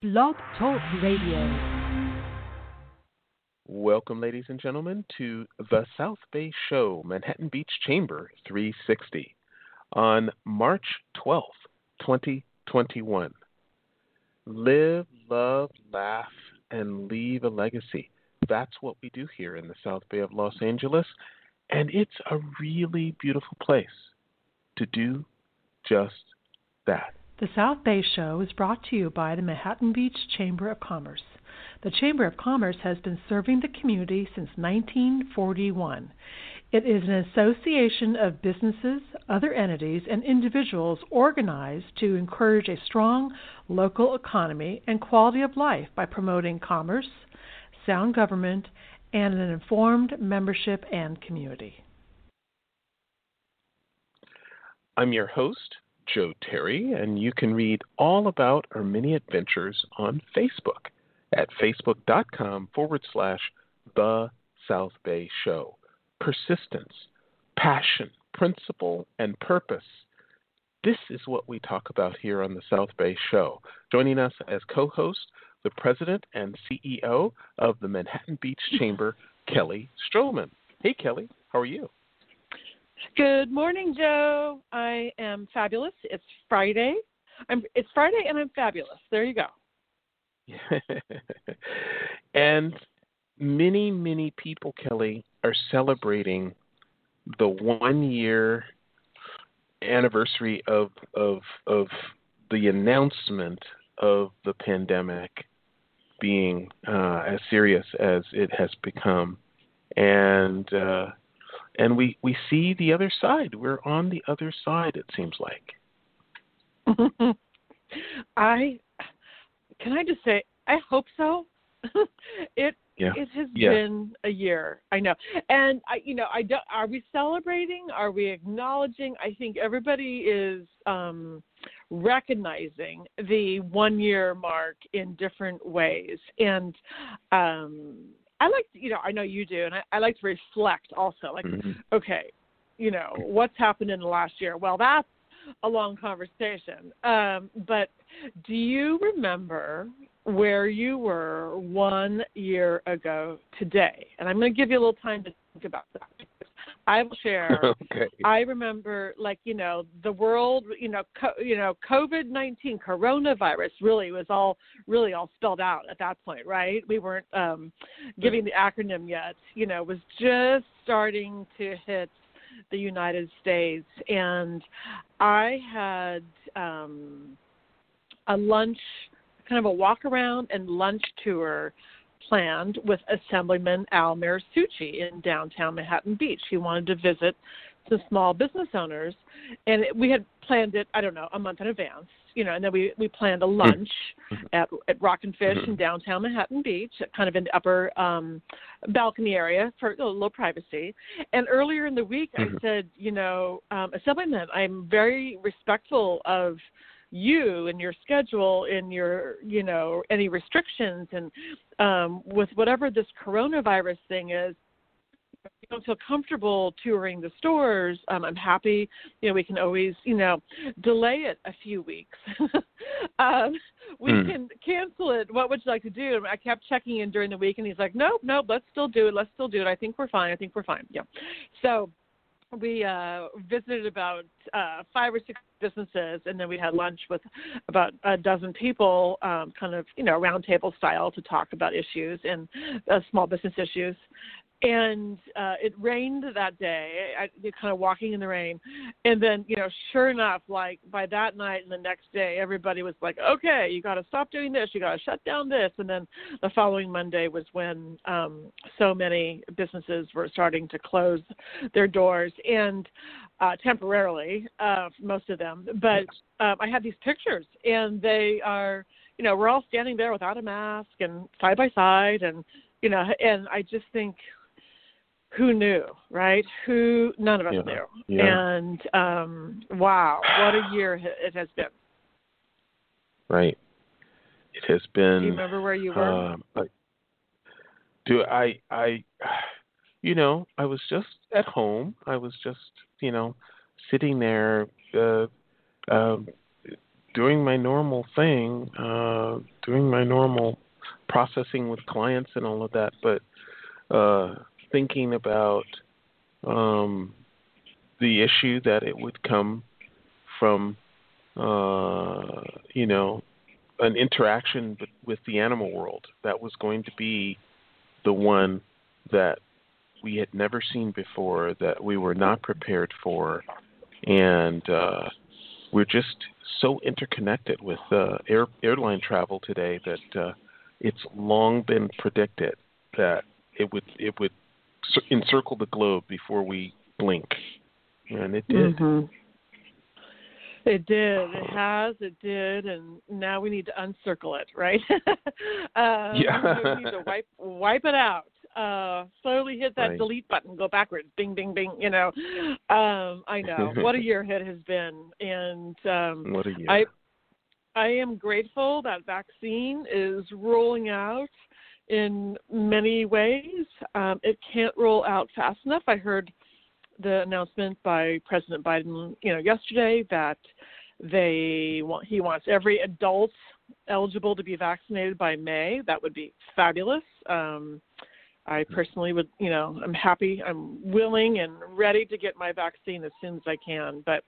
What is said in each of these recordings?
Blog Talk Radio. Welcome, ladies and gentlemen, to the South Bay Show, Manhattan Beach Chamber 360, on March 12th, 2021. Live, love, laugh, and leave a legacy. That's what we do here in the South Bay of Los Angeles, and it's a really beautiful place to do just that. The South Bay Show is brought to you by the Manhattan Beach Chamber of Commerce. The Chamber of Commerce has been serving the community since 1941. It is an association of businesses, other entities, and individuals organized to encourage a strong local economy and quality of life by promoting commerce, sound government, and an informed membership and community. I'm your host, Joe Terry, and you can read all about our many adventures on Facebook at facebook.com forward slash The South Bay Show. Persistence, passion, principle, and purpose. This is what we talk about here on the South Bay Show. Joining us as co host, the president and CEO of the Manhattan Beach Chamber, Kelly Stroman. Hey, Kelly, how are you? Good morning, Joe. I am fabulous. It's Friday. I'm it's Friday and I'm fabulous. There you go. and many, many people, Kelly, are celebrating the one year anniversary of of of the announcement of the pandemic being uh, as serious as it has become, and uh, and we we see the other side. We're on the other side. It seems like. I can I just say I hope so. it yeah. it has yeah. been a year. I know, and I you know I don't. Are we celebrating? Are we acknowledging? I think everybody is um recognizing the one year mark in different ways and um I like to, you know, I know you do, and I, I like to reflect also. Like, mm-hmm. okay, you know, what's happened in the last year? Well, that's a long conversation. Um, but do you remember where you were one year ago today? And I'm going to give you a little time to think about that. I will share. okay. I remember, like you know, the world, you know, co- you know, COVID nineteen, coronavirus, really was all really all spelled out at that point, right? We weren't um, giving the acronym yet. You know, was just starting to hit the United States, and I had um, a lunch, kind of a walk around and lunch tour planned with Assemblyman Al Suchi in downtown Manhattan Beach. He wanted to visit some small business owners, and we had planned it. I don't know, a month in advance, you know. And then we we planned a Hmm. lunch at at Rock'n Fish Mm-hmm. in downtown Manhattan Beach, kind of in the upper um balcony area for a little privacy. And earlier in the week. I said, you know, um, Assemblyman, I'm very respectful of you and your schedule and your you know any restrictions and um with whatever this coronavirus thing is you don't feel comfortable touring the stores. Um i'm happy you know we can always you know delay it a few weeks. Um we Hmm. can cancel it. What would you like to do? And i kept checking in during the week and he's like nope nope let's still do it let's still do it. I think we're fine i think we're fine. Yeah. So we uh visited about uh five or six businesses and then we had lunch with about a dozen people um kind of you know round table style to talk about issues and uh, small business issues and uh it rained that day I, kind of walking in the rain. And then you know sure enough like by that night and the next day everybody was like okay you got to stop doing this you got to shut down this. And then the following monday was when um so many businesses were starting to close their doors and uh temporarily uh most of them. But um i had these pictures and they are you know we're all standing there without a mask and side by side and you know and i just think who knew, right? Who none of us Yeah, knew. yeah. And um wow, what a year it has been. Right. It has been. Do you remember where you were? Um, I, do I? I, you know, I was just at home. I was just, you know, sitting there, uh, um, doing my normal thing, uh, doing my normal processing with clients and all of that, but uh, thinking about um, the issue that it would come from, uh, you know, an interaction with the animal world that was going to be the one that we had never seen before, that we were not prepared for, and uh, we're just so interconnected with uh, air, airline travel today that uh, it's long been predicted that it would it would encircle the globe before we blink, and it did. Mm-hmm. It did. It has. It did, and now we need to uncircle it, right? uh, yeah. we need to wipe wipe it out. Uh, slowly hit that right. delete button, go backwards, bing, bing, bing. You know, um, I know what a year it has been, and um, what a year. I I am grateful that vaccine is rolling out in many ways. Um, it can't roll out fast enough. I heard the announcement by President Biden, you know, yesterday that they want he wants every adult eligible to be vaccinated by May. That would be fabulous. Um, I personally would, you know, I'm happy, I'm willing and ready to get my vaccine as soon as I can. But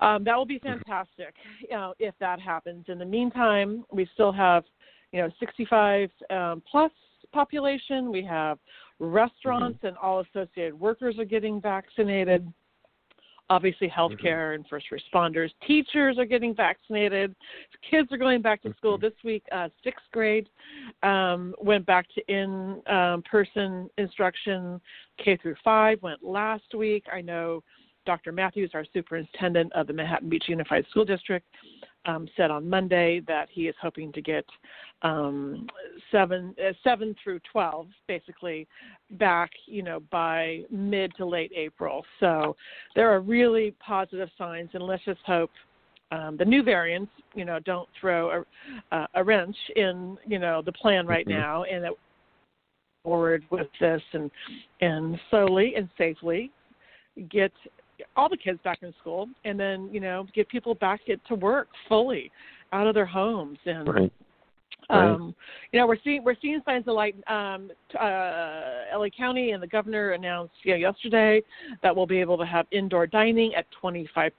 um, that will be fantastic, you know, if that happens. In the meantime, we still have, you know, 65 um, plus population. We have restaurants mm-hmm. and all associated workers are getting vaccinated. Obviously, healthcare mm-hmm. and first responders, teachers are getting vaccinated. Kids are going back to school mm-hmm. this week. Uh, sixth grade um, went back to in-person um, instruction. K through five went last week. I know Dr. Matthews, our superintendent of the Manhattan Beach Unified School District, um, said on Monday that he is hoping to get um, seven uh, seven through twelve basically back, you know, by mid to late April. So there are really positive signs, and let's just hope um, the new variants, you know, don't throw a, uh, a wrench in, you know, the plan right mm-hmm. now, and that forward with this and and slowly and safely get all the kids back in school and then you know get people back to work fully out of their homes and right. Um, you know, we're seeing we're seeing signs of light. Um, uh, LA County and the governor announced you know, yesterday that we'll be able to have indoor dining at 25%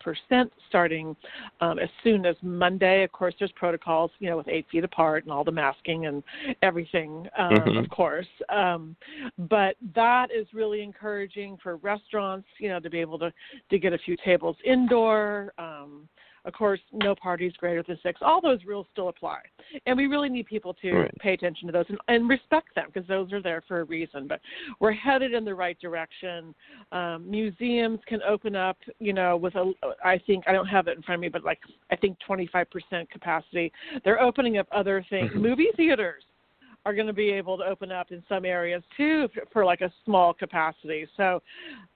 starting um, as soon as Monday. Of course, there's protocols, you know, with eight feet apart and all the masking and everything, um, mm-hmm. of course. Um, but that is really encouraging for restaurants, you know, to be able to to get a few tables indoor. Um, of course, no parties greater than six. All those rules still apply, and we really need people to right. pay attention to those and, and respect them because those are there for a reason. But we're headed in the right direction. Um, museums can open up, you know, with a. I think I don't have it in front of me, but like I think 25% capacity. They're opening up other things. Mm-hmm. Movie theaters are going to be able to open up in some areas too for, for like a small capacity. So,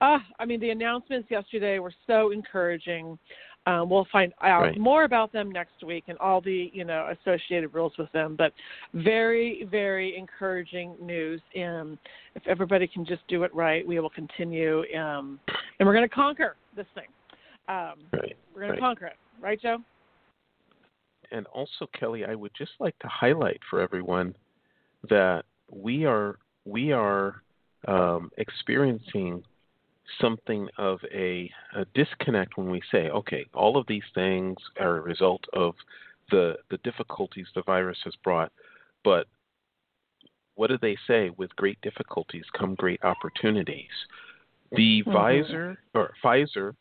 uh, I mean, the announcements yesterday were so encouraging. Um, we'll find out right. more about them next week and all the you know associated rules with them. But very very encouraging news. And if everybody can just do it right, we will continue. Um, and we're going to conquer this thing. Um, right. We're going right. to conquer it, right, Joe? And also, Kelly, I would just like to highlight for everyone that we are we are um, experiencing something of a, a, disconnect when we say, okay, all of these things are a result of the the difficulties the virus has brought, but what do they say? With great difficulties come great opportunities. The mm-hmm. Pfizer or Pfizer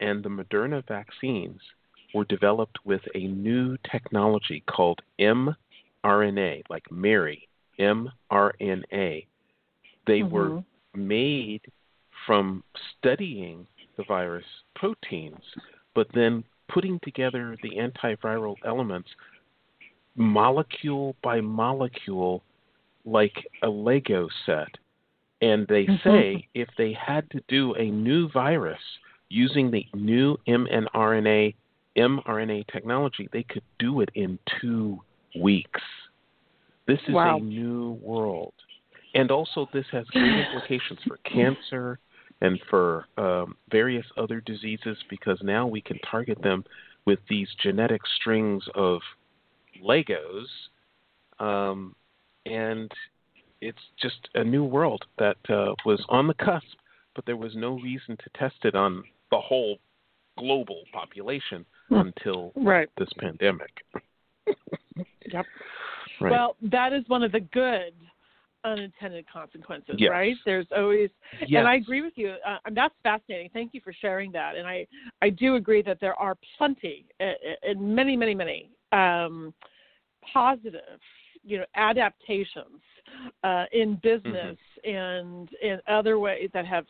and the Moderna vaccines were developed with a new technology called mRNA, like Mary, mRNA. They mm-hmm. were made from studying the virus proteins, but then putting together the antiviral elements molecule by molecule like a Lego set. And they mm-hmm. say if they had to do a new virus using the new mRNA mRNA technology, they could do it in two weeks. This is wow. a new world. And also, this has great implications for cancer and for um, various other diseases because now we can target them with these genetic strings of Legos, um, and it's just a new world that uh, was on the cusp, but there was no reason to test it on the whole global population Hmm. until Right. this pandemic. Yep. Right. Well, that is one of the good unintended consequences, Yes. right? There's always, yes. and I agree with you. Uh, and that's fascinating. Thank you for sharing that. And I, I do agree that there are plenty, uh, and many, many, many um, positive, you know, adaptations uh, in business and in other ways that have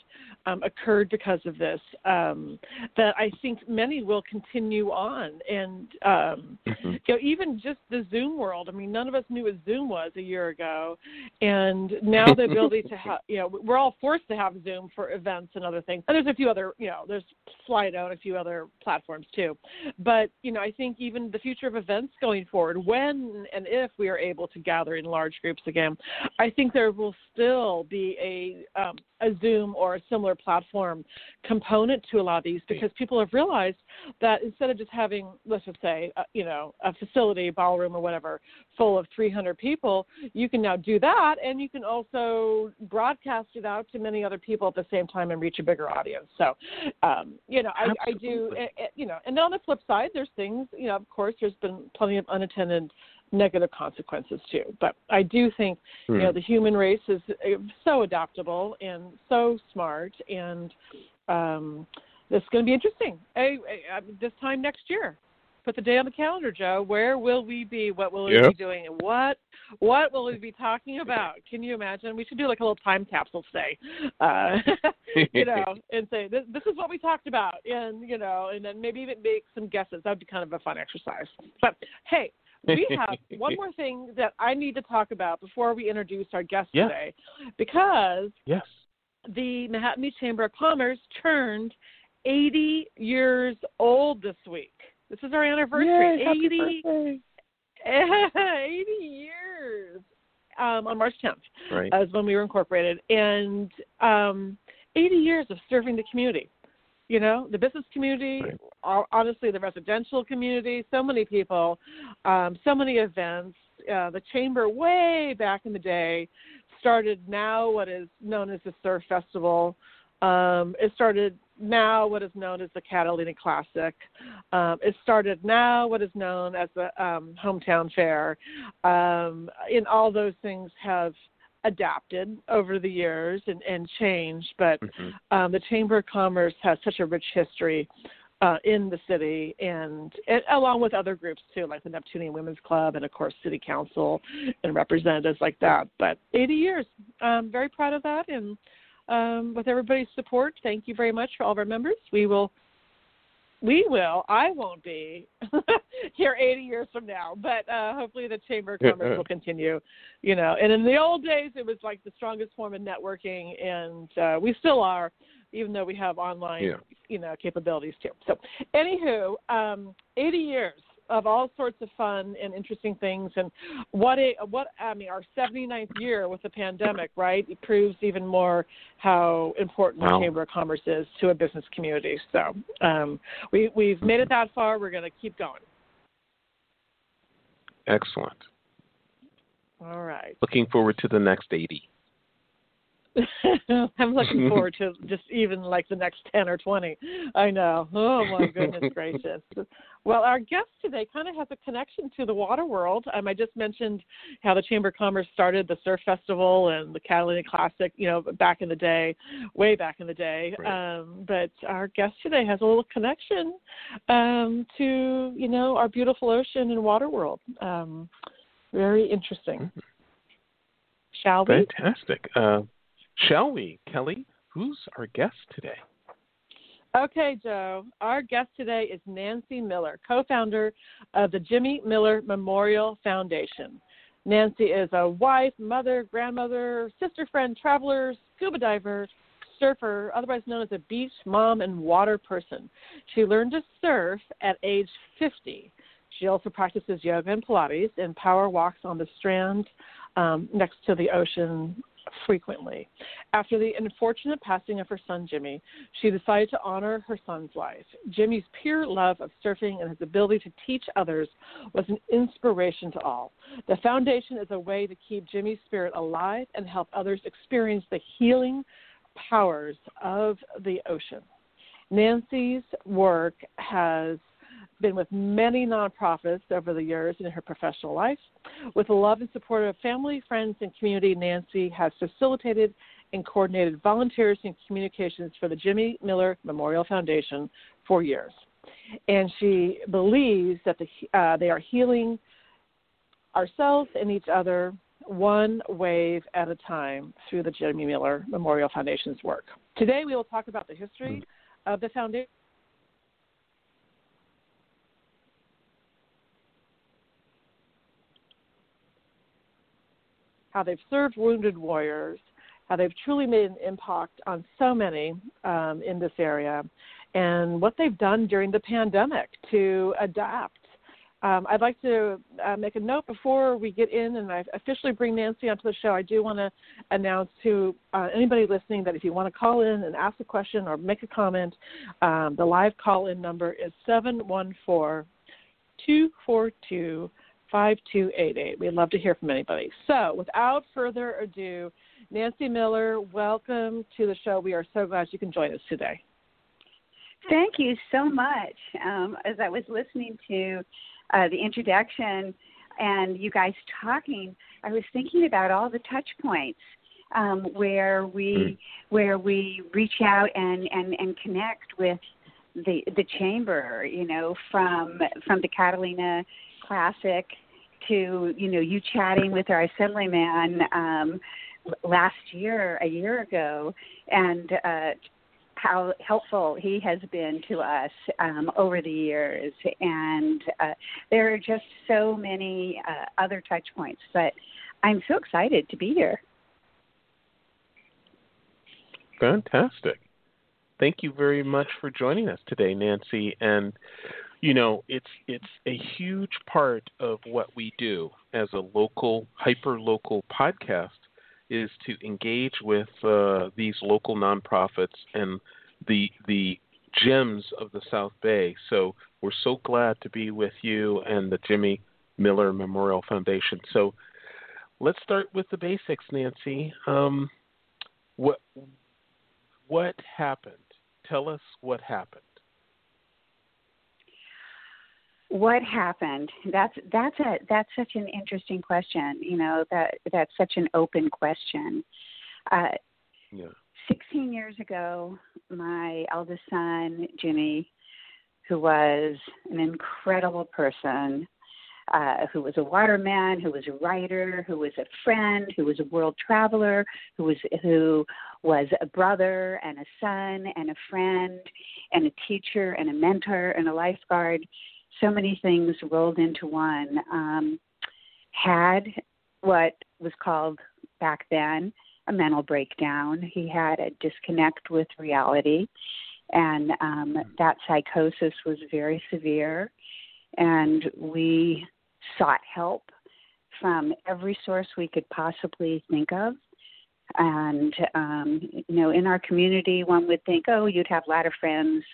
um, occurred because of this. Um, that I think many will continue on, and um, Mhm. you know, even just the Zoom world. I mean, none of us knew what Zoom was a year ago, and now the ability to have, you know, we're all forced to have Zoom for events and other things. And there's a few other, you know, there's Slido and a few other platforms too. But you know, I think even the future of events going forward, when and if we are able to gather in large groups again, I think there will still be a um, a Zoom or a similar platform component to a lot of these because people have realized that instead of just having, let's just say, uh, you know, a facility, ballroom or whatever, full of 300 people, you can now do that, and you can also broadcast it out to many other people at the same time and reach a bigger audience. So, um, you know, I, I do, eh, eh, you know, and then on the flip side, there's things, you know, of course, there's been plenty of unattended negative consequences too. But I do think you know Hmm. the human race is so adaptable and so smart and um it's going to be interesting. Hey, this time next year put the day on the calendar joe. Where will we be? What will we be doing? What what will we be talking about? Can you imagine? We should do like a little time capsule today uh you know and say this, this is what we talked about and you know and then maybe even make some guesses. That would be kind of a fun exercise. But hey we have one more thing that I need to talk about before we introduce our guest Yeah. today, because yes. the Manhattan Beach Chamber of Commerce turned 80 years old this week. This is our anniversary. Yay, happy 80, birthday. 80 years um, on March 10th Right. as when we were incorporated, and um, 80 years of serving the community. You know, the business community, Right. honestly, the residential community, so many people, um, so many events. Uh, the chamber, way back in the day, started now what is known as the Surf Festival. Um, it started now what is known as the Catalina Classic. Um, it started now what is known as the um, Hometown Fair. Um, and all those things have adapted over the years and, and changed, but Mhm. um, the Chamber of Commerce has such a rich history uh, in the city, and, and along with other groups too, like the Neptunian Women's Club, and of course City Council and representatives like that. But 80 years, I'm very proud of that, and um, with everybody's support, thank you very much for all of our members. We will. We will. I won't be here 80 years from now, but uh, hopefully the Chamber of Commerce will continue. You know, and in the old days, it was like the strongest form of networking, and uh, we still are, even though we have online Yeah. you know capabilities too. So, anywho, um, 80 years of all sorts of fun and interesting things, and what a what I mean, our 79th year with the pandemic, right? It proves even more how important Wow. the Chamber of Commerce is to a business community. So, um, we we've made it that far. We're going to keep going. Excellent. All right. Looking forward to the next 80. I'm looking forward to just even like the next 10 or 20. I know. Oh, my goodness gracious. Well, our guest today kind of has a connection to the water world. Um, I just mentioned how the Chamber of Commerce started the Surf Festival and the Catalina Classic, you know, back in the day, way back in the day. Right. Um, but our guest today has a little connection um, to, you know, our beautiful ocean and water world. Um, very interesting. Shall we? Fantastic. Uh, shall we, Kelly? Who's our guest today? Okay, Joe. Our guest today is Nancy Miller, co founder of the Jimmy Miller Memorial Foundation. Nancy is a wife, mother, grandmother, sister friend, traveler, scuba diver, surfer, otherwise known as a beach mom and water person. She learned to surf at age 50. She also practices yoga and Pilates and power walks on the strand um, next to the ocean frequently. After the unfortunate passing of her son Jimmy, she decided to honor her son's life. Jimmy's pure love of surfing and his ability to teach others was an inspiration to all. The foundation is a way to keep Jimmy's spirit alive and help others experience the healing powers of the ocean. Nancy's work has been with many nonprofits over the years in her professional life. With the love and support of family, friends, and community, Nancy has facilitated and coordinated volunteers and communications for the Jimmy Miller Memorial Foundation for years. And she believes that the, uh, they are healing ourselves and each other one wave at a time through the Jimmy Miller Memorial Foundation's work. Today we will talk about the history of the foundation how they've served wounded warriors, how they've truly made an impact on so many um, in this area, and what they've done during the pandemic to adapt. Um, I'd like to uh, make a note before we get in and I officially bring Nancy onto the show. I do want to announce to uh, anybody listening that if you want to call in and ask a question or make a comment, um, the live call in number is 714 242 5288. We'd love to hear from anybody. So, without further ado, Nancy Miller, welcome to the show. We are so glad you can join us today. Thank you so much. Um, as I was listening to uh, the introduction and you guys talking, I was thinking about all the touch points um, where we mm. where we reach out and, and, and connect with the the chamber. You know, from from the Catalina Classic to you know you chatting with our assemblyman um, last year, a year ago, and uh, how helpful he has been to us um, over the years. And uh, there are just so many uh, other touch points, but I'm so excited to be here. Fantastic. Thank you very much for joining us today, Nancy. And you know, it's it's a huge part of what we do as a local, hyper local podcast is to engage with uh, these local nonprofits and the the gems of the South Bay. So we're so glad to be with you and the Jimmy Miller Memorial Foundation. So let's start with the basics, Nancy. Um, what what happened? Tell us what happened what happened that's that's a that's such an interesting question you know that that's such an open question uh yeah. 16 years ago my eldest son jimmy who was an incredible person uh, who was a waterman, who was a writer, who was a friend, who was a world traveler, who was who was a brother and a son and a friend and a teacher and a mentor and a lifeguard so many things rolled into one. Um, had what was called back then a mental breakdown. He had a disconnect with reality, and um, that psychosis was very severe. And we sought help from every source we could possibly think of. And um, you know, in our community, one would think, oh, you'd have a lot of friends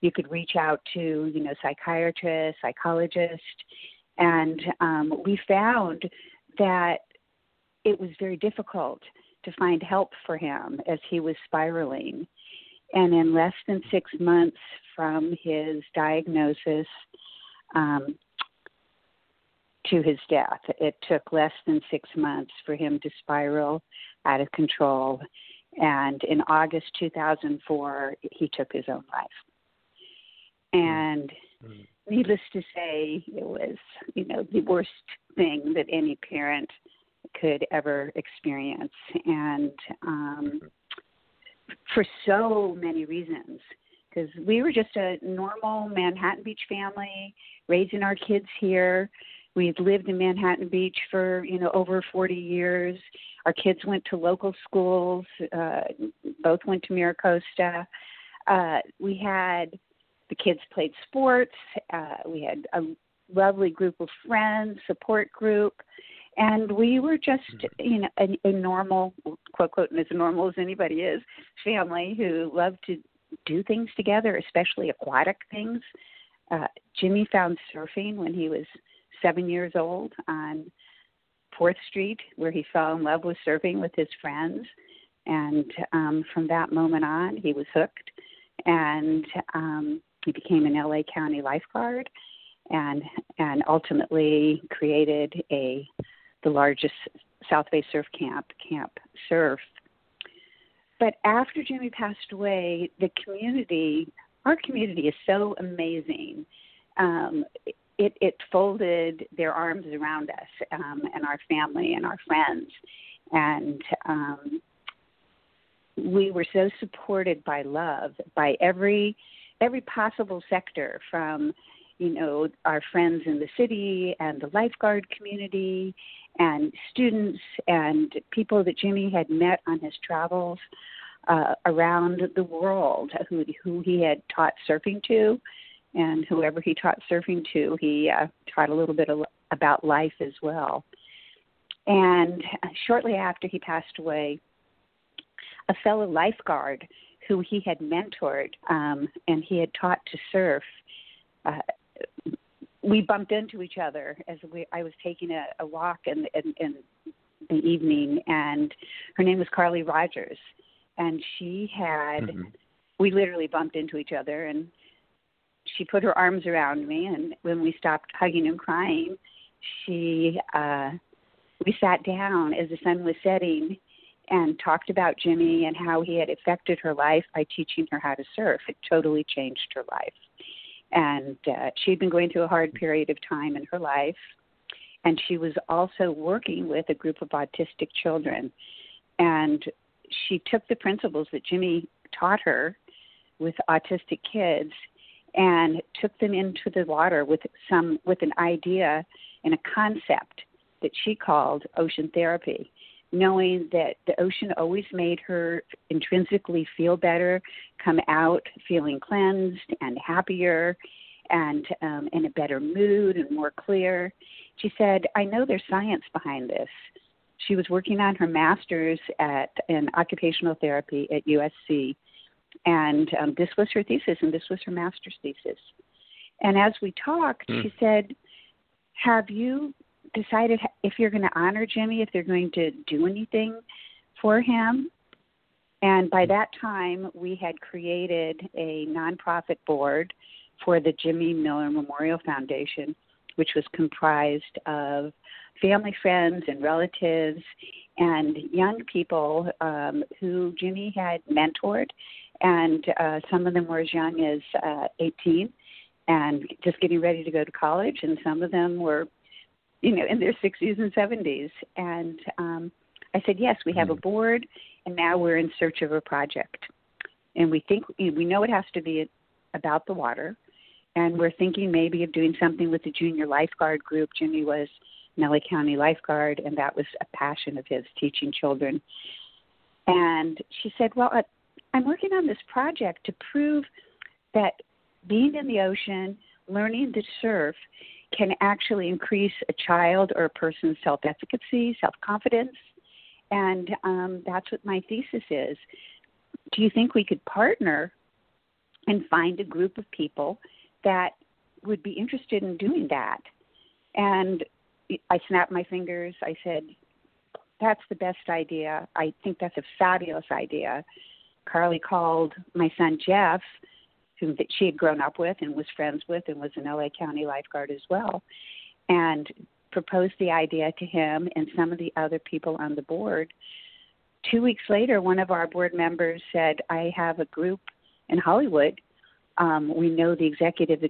you could reach out to, you know, psychiatrists, psychologists, and um, we found that it was very difficult to find help for him as he was spiraling. And in less than six months from his diagnosis um, to his death, it took less than six months for him to spiral out of control. And in August 2004, he took his own life. And mm-hmm. needless to say, it was, you know, the worst thing that any parent could ever experience. And um, for so many reasons, because we were just a normal Manhattan Beach family, raising our kids here. We had lived in Manhattan Beach for you know over 40 years. Our kids went to local schools. Uh, both went to Mira Costa. Uh, we had the kids played sports. Uh, we had a lovely group of friends, support group, and we were just mm-hmm. you know a, a normal quote quote as normal as anybody is family who loved to do things together, especially aquatic things. Uh, Jimmy found surfing when he was seven years old on Fourth Street, where he fell in love with surfing with his friends, and um, from that moment on, he was hooked, and um, he became an LA County lifeguard, and and ultimately created a the largest South Bay surf camp, Camp Surf. But after Jimmy passed away, the community, our community is so amazing. Um, it, it folded their arms around us um, and our family and our friends. And um, we were so supported by love, by every every possible sector from you know our friends in the city and the lifeguard community and students and people that Jimmy had met on his travels uh, around the world who who he had taught surfing to. And whoever he taught surfing to he uh, taught a little bit of, about life as well. And shortly after he passed away a fellow lifeguard who he had mentored um, and he had taught to surf. Uh, we bumped into each other as we, I was taking a, a walk in, in, in the evening, and her name was Carly Rogers, and she had. Mm-hmm. We literally bumped into each other, and she put her arms around me, and when we stopped hugging and crying, she uh, we sat down as the sun was setting and talked about Jimmy and how he had affected her life by teaching her how to surf. It totally changed her life. And uh, she'd been going through a hard period of time in her life. And she was also working with a group of autistic children. And she took the principles that Jimmy taught her with autistic kids and took them into the water with some with an idea and a concept that she called ocean therapy knowing that the ocean always made her intrinsically feel better, come out feeling cleansed and happier and um, in a better mood and more clear. She said, I know there's science behind this. She was working on her master's at in occupational therapy at USC, and um, this was her thesis, and this was her master's thesis. And as we talked, mm. she said, "Have you decided if you're going to honor Jimmy, if they're going to do anything for him. And by that time, we had created a nonprofit board for the Jimmy Miller Memorial Foundation, which was comprised of family, friends, and relatives, and young people um, who Jimmy had mentored. And uh, some of them were as young as uh, 18 and just getting ready to go to college, and some of them were you know, in their 60s and 70s. And um, I said, yes, we have a hmm. board, and now we're in search of a project. And we think we know it has to be about the water, and we're thinking maybe of doing something with the junior lifeguard group. Jimmy was LA County lifeguard, and that was a passion of his, teaching children. And she said, well, I'm working on this project to prove that being in the ocean, learning to surf, can actually increase a child or a person's self efficacy, self confidence. And um, that's what my thesis is. Do you think we could partner and find a group of people that would be interested in doing that? And I snapped my fingers. I said, That's the best idea. I think that's a fabulous idea. Carly called my son Jeff who that she had grown up with and was friends with and was an LA County lifeguard as well, and proposed the idea to him and some of the other people on the board. Two weeks later, one of our board members said, I have a group in Hollywood. Um, we know the executive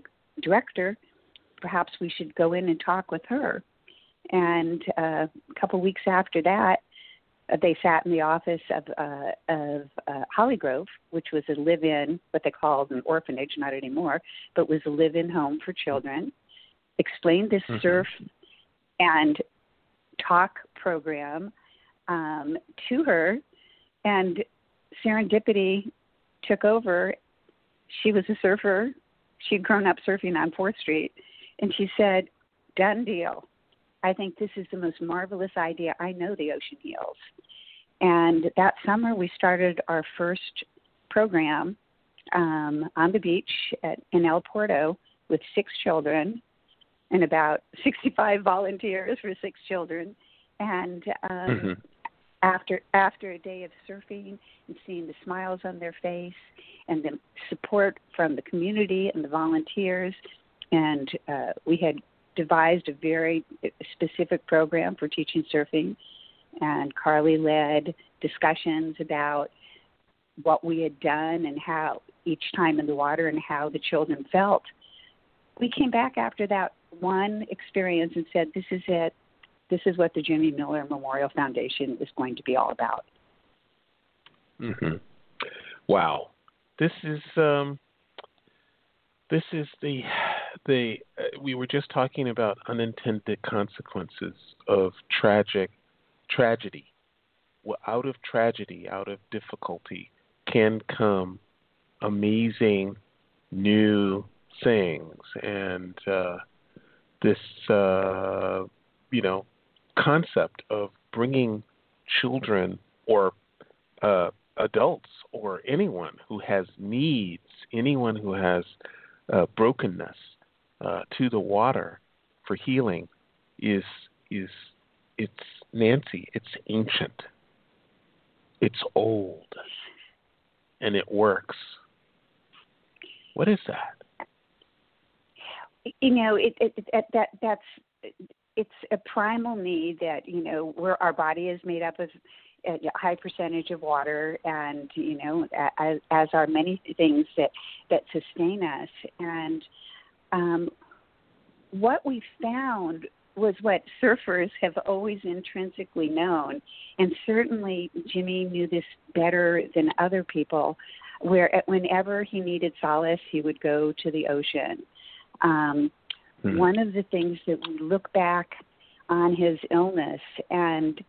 director. Perhaps we should go in and talk with her. And uh, a couple weeks after that, they sat in the office of uh, of uh, Hollygrove, which was a live-in, what they called an orphanage, not anymore, but was a live-in home for children. Explained this mm-hmm. surf and talk program um, to her, and serendipity took over. She was a surfer. She'd grown up surfing on Fourth Street, and she said, "Done deal. I think this is the most marvelous idea. I know the ocean heals. And that summer, we started our first program um, on the beach at, in El Porto with six children and about 65 volunteers for six children. And um, mm-hmm. after after a day of surfing and seeing the smiles on their face and the support from the community and the volunteers, and uh, we had devised a very specific program for teaching surfing. And Carly led discussions about what we had done and how each time in the water and how the children felt. We came back after that one experience and said, This is it. This is what the Jimmy Miller Memorial Foundation is going to be all about. Mm-hmm. Wow. This is um, this is the the uh, we were just talking about unintended consequences of tragic tragedy. Well, out of tragedy, out of difficulty, can come amazing new things, and uh, this uh, you know concept of bringing children or uh, adults or anyone who has needs, anyone who has uh, brokenness uh, to the water for healing is is it's Nancy. It's ancient. It's old, and it works. What is that? You know, it, it, it that that's it's a primal need that you know where our body is made up of a high percentage of water and you know as, as are many things that that sustain us and um, what we found was what surfers have always intrinsically known and certainly Jimmy knew this better than other people where whenever he needed solace he would go to the ocean um, mm-hmm. one of the things that we look back on his illness and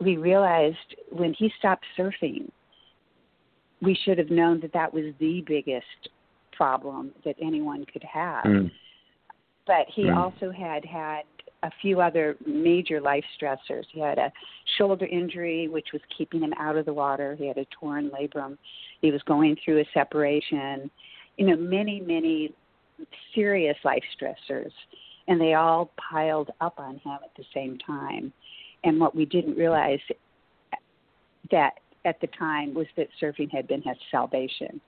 we realized when he stopped surfing, we should have known that that was the biggest problem that anyone could have. Mm. But he mm. also had had a few other major life stressors. He had a shoulder injury, which was keeping him out of the water. He had a torn labrum. He was going through a separation. You know, many, many serious life stressors, and they all piled up on him at the same time. And what we didn't realize that at the time was that surfing had been his salvation.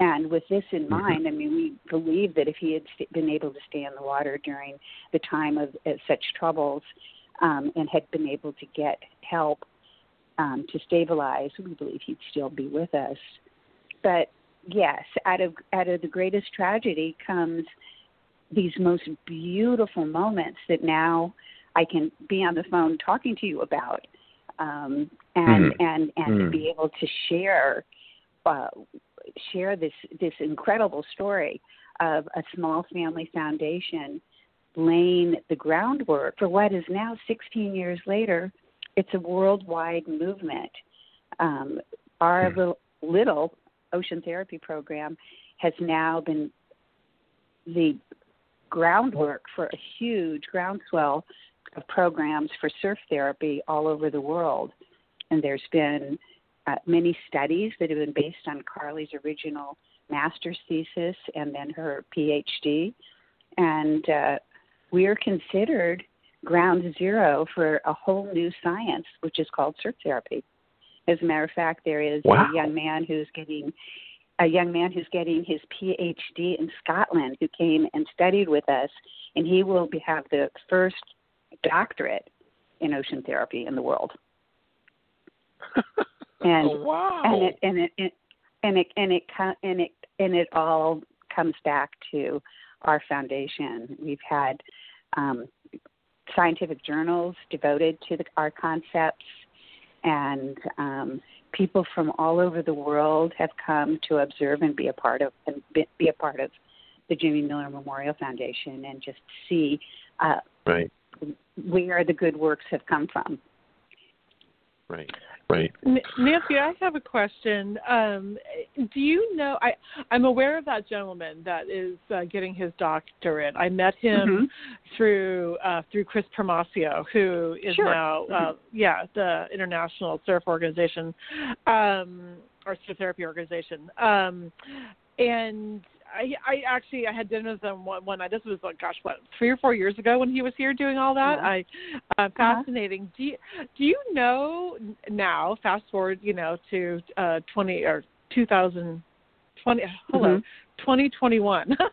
And with this in mm-hmm. mind, I mean, we believe that if he had been able to stay in the water during the time of uh, such troubles um, and had been able to get help um, to stabilize, we believe he'd still be with us. But yes, out of out of the greatest tragedy comes these most beautiful moments that now I can be on the phone talking to you about, um, and mm-hmm. and and mm-hmm. be able to share uh, share this this incredible story of a small family foundation laying the groundwork for what is now 16 years later. It's a worldwide movement. Um, our mm-hmm. little, little ocean therapy program has now been the groundwork for a huge groundswell of programs for surf therapy all over the world. And there's been uh, many studies that have been based on Carly's original master's thesis and then her PhD. And uh, we are considered ground zero for a whole new science, which is called surf therapy. As a matter of fact, there is wow. a young man who's getting a young man who's getting his PhD in Scotland who came and studied with us, and he will be, have the first doctorate in ocean therapy in the world. and oh, wow. and it and it, it and it and it and it and it all comes back to our foundation. We've had um, scientific journals devoted to the, our concepts, and um, people from all over the world have come to observe and be a part of and be, be a part of the Jimmy Miller Memorial Foundation and just see uh, right where the good works have come from. Right. Right. Nancy, I have a question. Um, do you know? I I'm aware of that gentleman that is uh, getting his doctorate. I met him mm-hmm. through uh, through Kris Primacio, who is sure. now uh, mm-hmm. yeah the International Surf Organization um, or Surf Therapy Organization. Um, and I, I actually I had dinner with him one, one night. This was like gosh, what three or four years ago when he was here doing all that. Uh-huh. I uh, fascinating. Uh-huh. Do you, do you know now? Fast forward, you know, to uh, twenty or two thousand twenty. Hello, mm-hmm. twenty twenty one.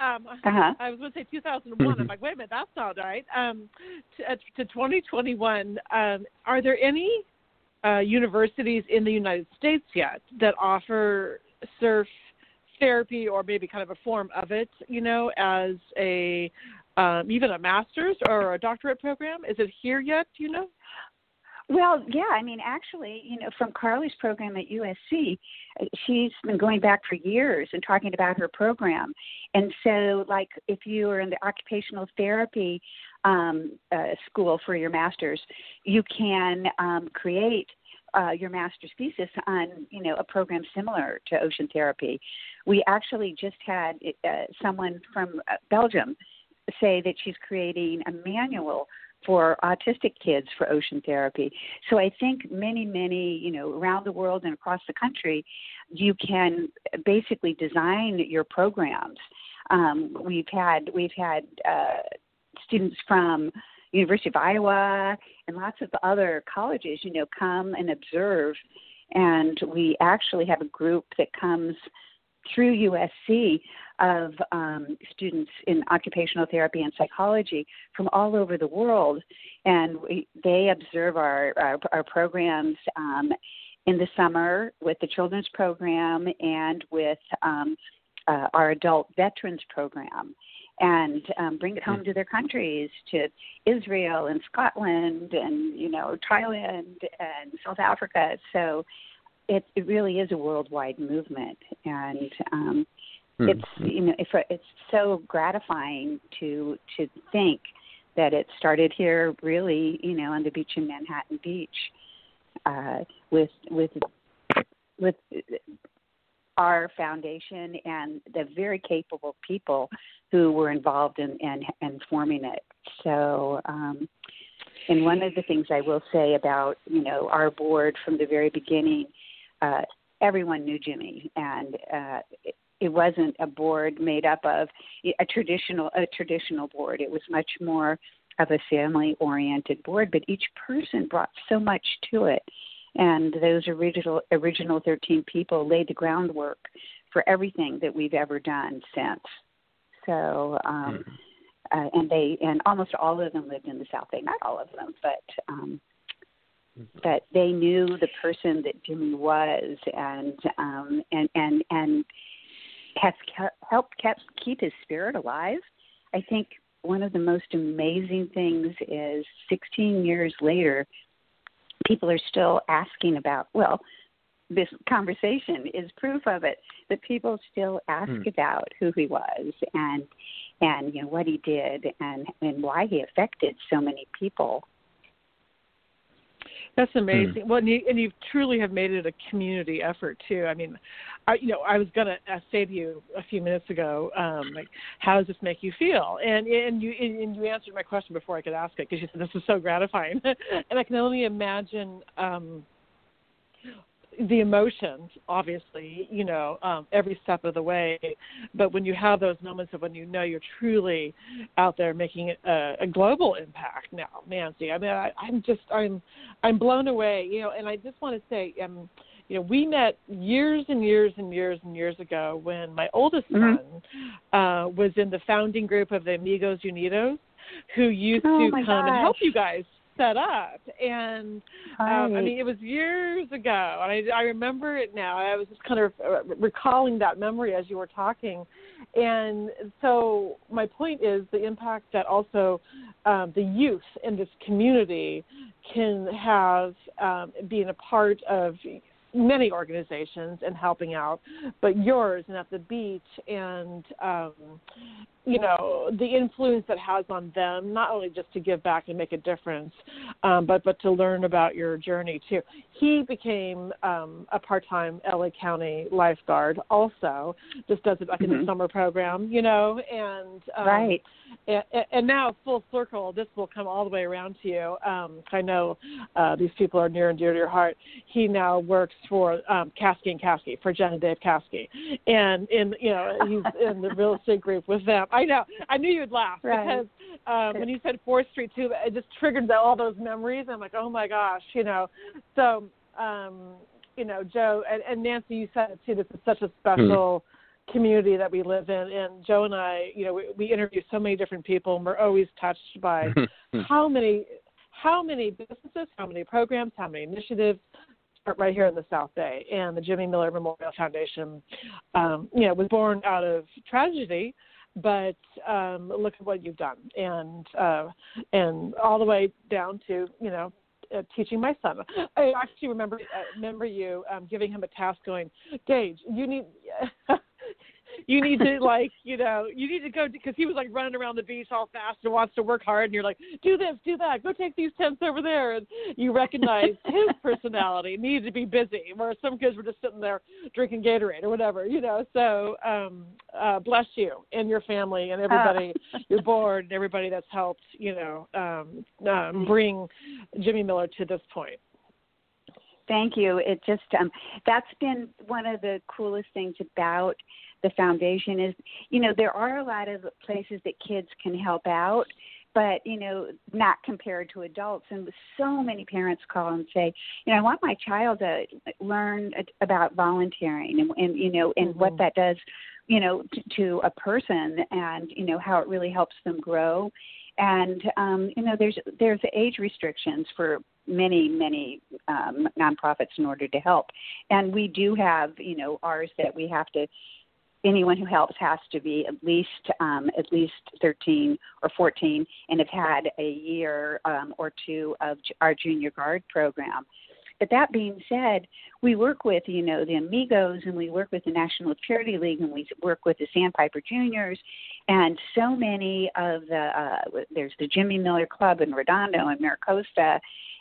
Um, uh-huh. I was going to say 2001. I'm mm-hmm. like, wait a minute, that's not right. Um, to, uh, to 2021, um, are there any uh, universities in the United States yet that offer surf therapy or maybe kind of a form of it, you know, as a um, even a master's or a doctorate program? Is it here yet? You know? Well, yeah. I mean, actually, you know, from Carly's program at USC, she's been going back for years and talking about her program. And so, like, if you are in the occupational therapy um, uh, school for your master's, you can um, create uh, your master's thesis on you know a program similar to ocean therapy. We actually just had uh, someone from uh, Belgium say that she's creating a manual for autistic kids for ocean therapy. So I think many, many, you know, around the world and across the country, you can basically design your programs. Um, we've had we've had uh, students from University of Iowa and lots of other colleges, you know, come and observe. And we actually have a group that comes through USC of um, students in occupational therapy and psychology from all over the world, and we, they observe our our, our programs um, in the summer with the children's program and with um, uh, our adult veterans program and um, bring it home to their countries, to Israel and Scotland and you know Thailand and South Africa. So it, it really is a worldwide movement, and um, mm-hmm. it's you know it's, it's so gratifying to to think that it started here, really you know on the beach in Manhattan Beach, uh, with with with our foundation and the very capable people who were involved in in, in forming it. So, um, and one of the things I will say about you know our board from the very beginning, uh, everyone knew Jimmy, and uh, it, it wasn't a board made up of a traditional a traditional board. It was much more of a family oriented board, but each person brought so much to it and those original original 13 people laid the groundwork for everything that we've ever done since. So, um, mm-hmm. uh, and they and almost all of them lived in the South Bay. Not all of them, but um, mm-hmm. but they knew the person that Jimmy was, and um, and and and has kept, helped kept keep his spirit alive. I think one of the most amazing things is 16 years later, people are still asking about, well, this conversation is proof of it that people still ask hmm. about who he was and and you know what he did and and why he affected so many people that's amazing. Mm. Well, and you, and you truly have made it a community effort too. I mean, I you know I was gonna uh, say to you a few minutes ago, um, like how does this make you feel? And and you and you answered my question before I could ask it because you said this is so gratifying, and I can only imagine. um the emotions obviously you know um every step of the way but when you have those moments of when you know you're truly out there making a, a global impact now nancy i mean I, i'm just i'm i'm blown away you know and i just want to say um you know we met years and years and years and years ago when my oldest mm-hmm. son uh was in the founding group of the amigos unidos who used oh to come gosh. and help you guys set up. And um, i mean it was years ago and i i remember it now. I was just kind of uh, recalling that memory as you were talking. And so my point is the impact that also um, the youth in this community can have um, being a part of many organizations and helping out, but yours and at the beach and um, you know the influence that has on them not only just to give back and make a difference um, but but to learn about your journey too. He became um, a part-time la county lifeguard also just does it like mm-hmm. in the summer program you know and um, right. and, and now full circle this will come all the way around to you um, i know uh, these people are near and dear to your heart. He now works for um, Caskey and Caskey for Jen and Dave Caskey. And in you know he's in the real estate group with them I know. I knew you'd laugh right. because um, when you said Fourth Street too, it just triggered all those memories. I'm like, oh my gosh, you know. So, um, you know, Joe and, and Nancy, you said it too. This is such a special. Hmm. community that we live in and joe and i you know we, we interview so many different people and we're always touched by how many how many businesses how many programs how many initiatives start right here in the South Bay, and the Jimmy Miller Memorial Foundation, um, you know, was born out of tragedy, but um, look at what you've done, and uh, and all the way down to you know uh, teaching my son. I actually remember uh, remember you um, giving him a task, going, Gage, you need you need to like you know you need to go because he was like running around the beach all fast and wants to work hard and you're like do this do that go take these tents over there and you recognize his personality needed to be busy where some kids were just sitting there drinking gatorade or whatever you know so um uh bless you and your family and everybody uh. your board and everybody that's helped you know um, um bring jimmy miller to this point Thank you. It just um, that's been one of the coolest things about the foundation is you know there are a lot of places that kids can help out but you know not compared to adults. And so many parents call and say you know i want my child to learn about volunteering and, and you know and mm-hmm. what that does you know to, to a person and you know how it really helps them grow. And um, you know there's there's age restrictions for many many um, nonprofits in order to help. And we do have you know ours that we have to anyone who helps has to be at least um, at least 13 or 14 and have had a year um, or two of our junior guard program. But that being said, we work with you know the Amigos and we work with the National Charity League and we work with the Sandpiper Juniors and so many of the uh, there's the Jimmy Miller Club in Redondo and Mira Costa,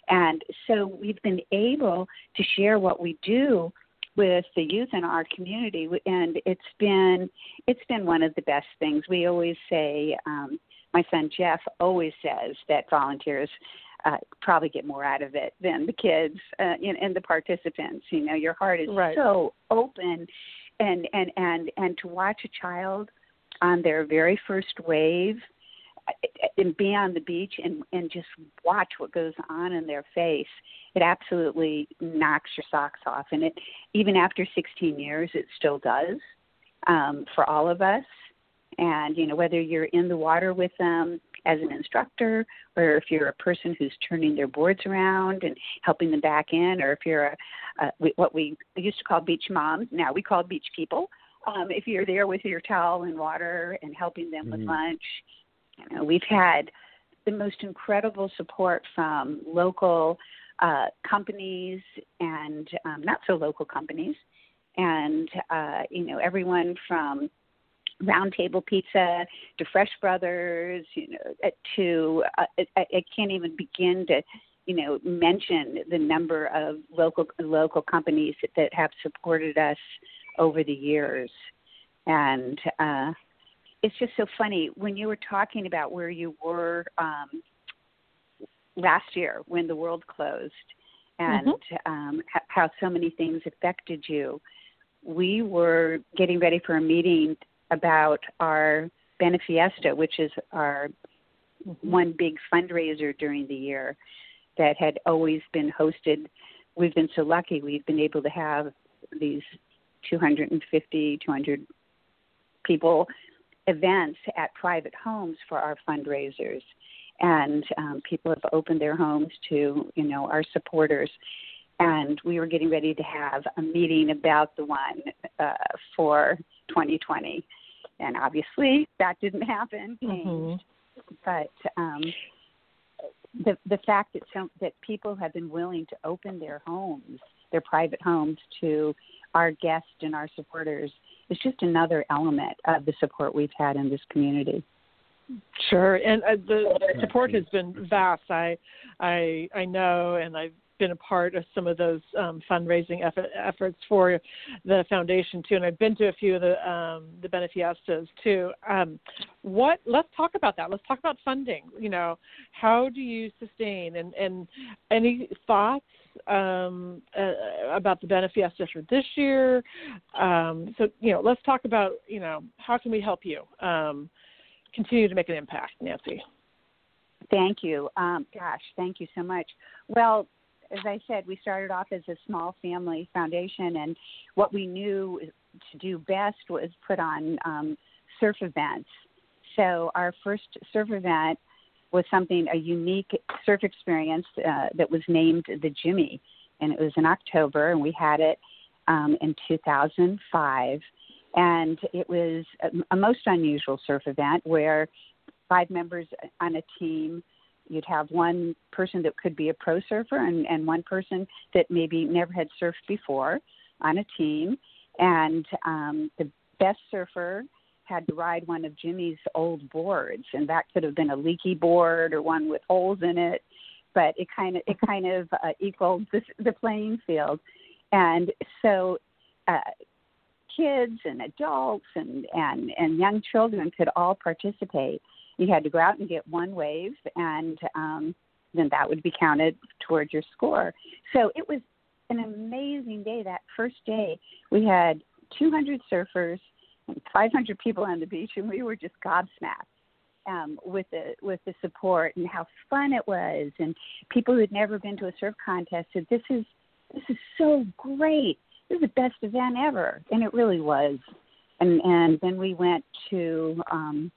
and so we've been able to share what we do with the youth in our community and it's been it's been one of the best things we always say um my son jeff always says that volunteers uh, probably get more out of it than the kids uh, and, and the participants you know your heart is right. so open and and and and to watch a child on their very first wave and be on the beach and and just watch what goes on in their face it absolutely knocks your socks off and it even after 16 years it still does um for all of us and you know whether you're in the water with them as an instructor or if you're a person who's turning their boards around and helping them back in or if you're a, a what we used to call beach moms now we call beach people um, if you're there with your towel and water and helping them mm-hmm. with lunch you know, we've had the most incredible support from local uh, companies and um, not so local companies, and uh, you know everyone from Roundtable Pizza to Fresh Brothers, you know, uh, to uh, I, I can't even begin to you know mention the number of local local companies that, that have supported us over the years, and uh, it's just so funny when you were talking about where you were um, last year when the world closed and mm-hmm. um, how so many things affected you. We were getting ready for a meeting about our Benefiesta, which is our mm-hmm. one big fundraiser during the year that had always been hosted. We've been so lucky we've been able to have these 250, 200 people events at private homes for our fundraisers. And um, people have opened their homes to you know our supporters. And we were getting ready to have a meeting about the one uh, for 2020 and obviously that didn't happen mm-hmm. but um, the the fact that some that people have been willing to open their homes their private homes to our guests and our supporters is just another element of the support we've had in this community. Sure, and uh, the support has been vast. I, I, I know, and I've been a part of some of those um, fundraising effort, efforts for the foundation too, and I've been to a few of the um, the benefiestas too. Um, what? Let's talk about that. Let's talk about funding. You know, how do you sustain and and any thoughts um, uh, about the benefiestas for this year? Um, so you know, let's talk about you know how can we help you. Um, continue to make an impact, Nancy. Thank you. Um, gosh, thank you so much. Well, as I said, we started off as a small family foundation, and what we knew to do best was put on um, surf events. So our first surf event was something a unique surf experience uh, that was named the Jimmy, and it was in October, and we had it um, in 2005 and it was a, a most unusual surf event where five members on a team you'd have one person that could be a pro surfer and, and one person that maybe never had surfed before on a team. And um, the best surfer had to ride one of jimmy's old boards and that could have been a leaky board or one with holes in it. But it kind of it kind of uh, equaled the, the playing field. And so uh, kids and adults and, and, and young children could all participate. You had to go out and get one wave, and um, then that would be counted towards your score. So it was an amazing day. That first day, we had 200 surfers and 500 people on the beach, and we were just gobsmacked. Um, with the with the support and how fun it was, and people who had never been to a surf contest said, "This is this is so great." This is the best event ever, and it really was. And and then we went to um,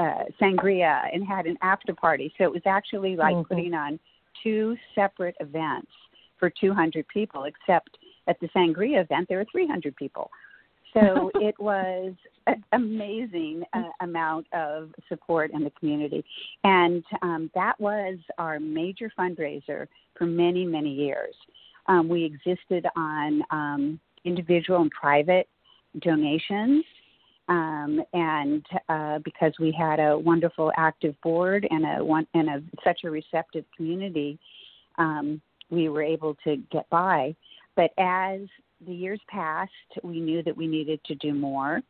uh, Sangria and had an after party. So it was actually like mm-hmm. putting on two separate events for 200 people, except at the Sangria event there were 300 people. So it was an amazing uh, amount of support in the community. And um, that was our major fundraiser for many, many years. Um, we existed on um, individual and private donations. Um, and uh, because we had a wonderful active board and a one and a such a receptive community, um, we were able to get by. But as the years passed, we knew that we needed to do more,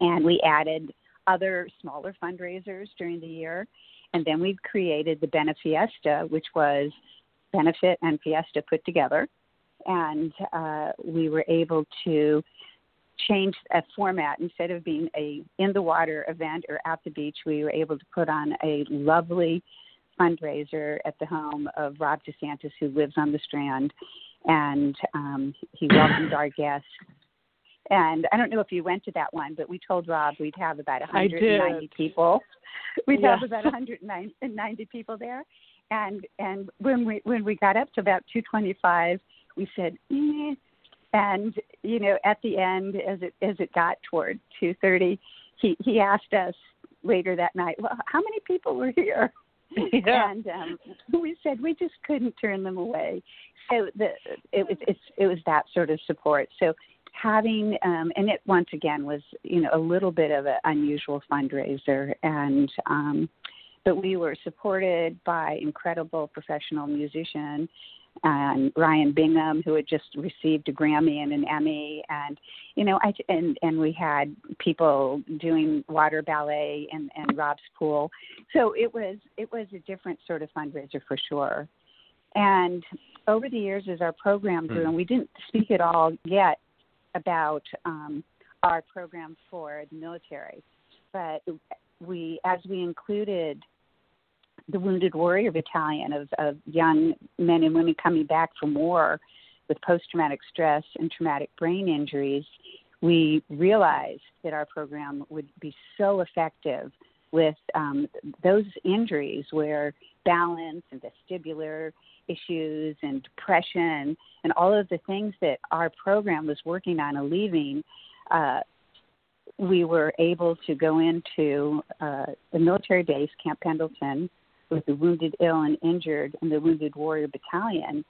and we added other smaller fundraisers during the year. And then we created the Benefiesta, which was benefit and fiesta put together, and uh, we were able to change a format instead of being a in the water event or at the beach. We were able to put on a lovely fundraiser at the home of Rob DeSantis, who lives on the Strand, and um, he welcomed our guests. And I don't know if you went to that one, but we told Rob we'd have about 190 people. We'd yeah. have about 190 people there, and and when we when we got up to about 225 we said eh. And you know at the end as it as it got toward 230 he he asked us later that night well how many people were here? Yeah. and um we said we just couldn't turn them away. So the it was it's it was that sort of support. So having um and it once again was you know a little bit of an unusual fundraiser. And um but we were supported by incredible professional musician and Ryan Bingham, who had just received a Grammy and an Emmy, and you know, I and and we had people doing water ballet and and Rob's pool, so it was it was a different sort of fundraiser for sure. And over the years, as our program grew, mm. and we didn't speak at all yet about um, our program for the military, but we as we included the Wounded Warrior Battalion of, of young men and women coming back from war with post traumatic stress and traumatic brain injuries, we realized that our program would be so effective with um, those injuries where balance and vestibular issues and depression and all of the things that our program was working on alleviating, uh, we were able to go into uh, the military base, Camp Pendleton, with the wounded, ill, and injured in the Wounded Warrior Battalion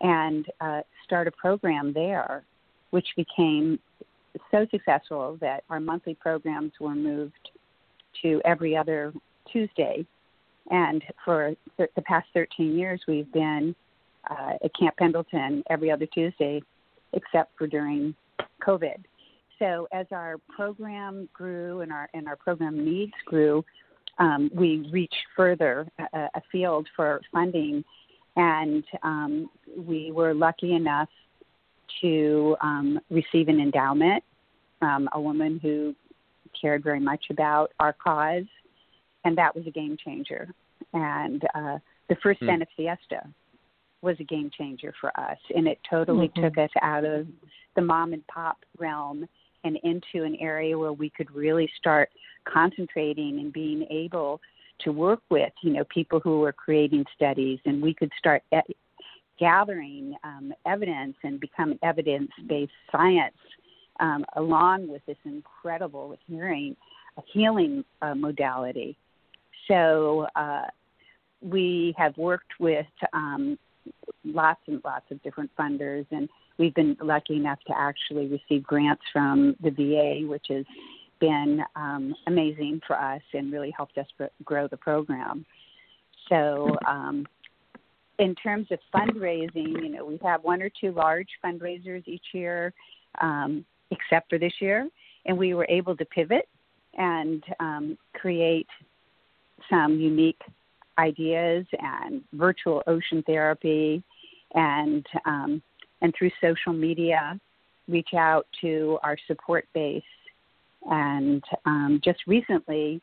and uh, start a program there, which became so successful that our monthly programs were moved to every other Tuesday. And for th- the past 13 years, we've been uh, at Camp Pendleton every other Tuesday, except for during COVID. So as our program grew and our and our program needs grew, um, we reached further uh, afield for funding, and um, we were lucky enough to um, receive an endowment from a woman who cared very much about our cause, and that was a game changer. And uh, the first mm. Fiesta was a game changer for us, and it totally mm-hmm. took us out of the mom and pop realm and into an area where we could really start concentrating and being able to work with you know people who were creating studies. And we could start gathering um, evidence and become evidence based science um, along with this incredible hearing healing uh, modality. So uh, we have worked with um, lots and lots of different funders and we've been lucky enough to actually receive grants from the VA, which has been um, amazing for us and really helped us grow the program. So, um, in terms of fundraising, you know, we have one or two large fundraisers each year, um, except for this year, and we were able to pivot and um, create some unique ideas and virtual ocean therapy and um, and through social media reach out to our support base and um, just recently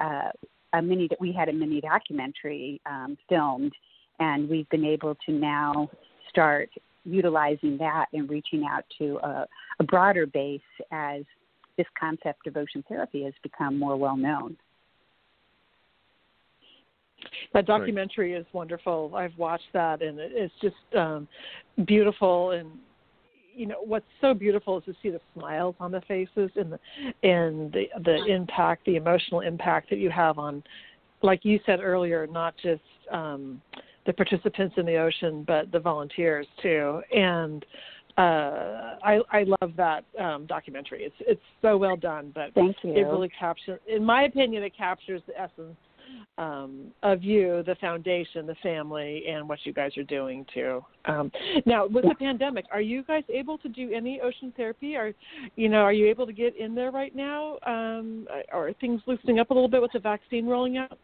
uh, a mini we had a mini documentary um, filmed and we've been able to now start utilizing that and reaching out to a, a broader base as this concept of ocean therapy has become more well known. That documentary is wonderful. I've watched that, and it's just um, beautiful. And you know what's so beautiful is to see the smiles on the faces and the and the the impact, the emotional impact that you have on, like you said earlier, not just um, the participants in the ocean, but the volunteers too. And uh, I I love that um, documentary. It's it's so well done, but Thank you. it really captures, in my opinion, it captures the essence um, of you, the foundation, the family, and what you guys are doing too. Um, now, with the pandemic, are you guys able to do any ocean therapy? Are you know, are you able to get in there right now? Um, are things loosening up a little bit with the vaccine rolling out?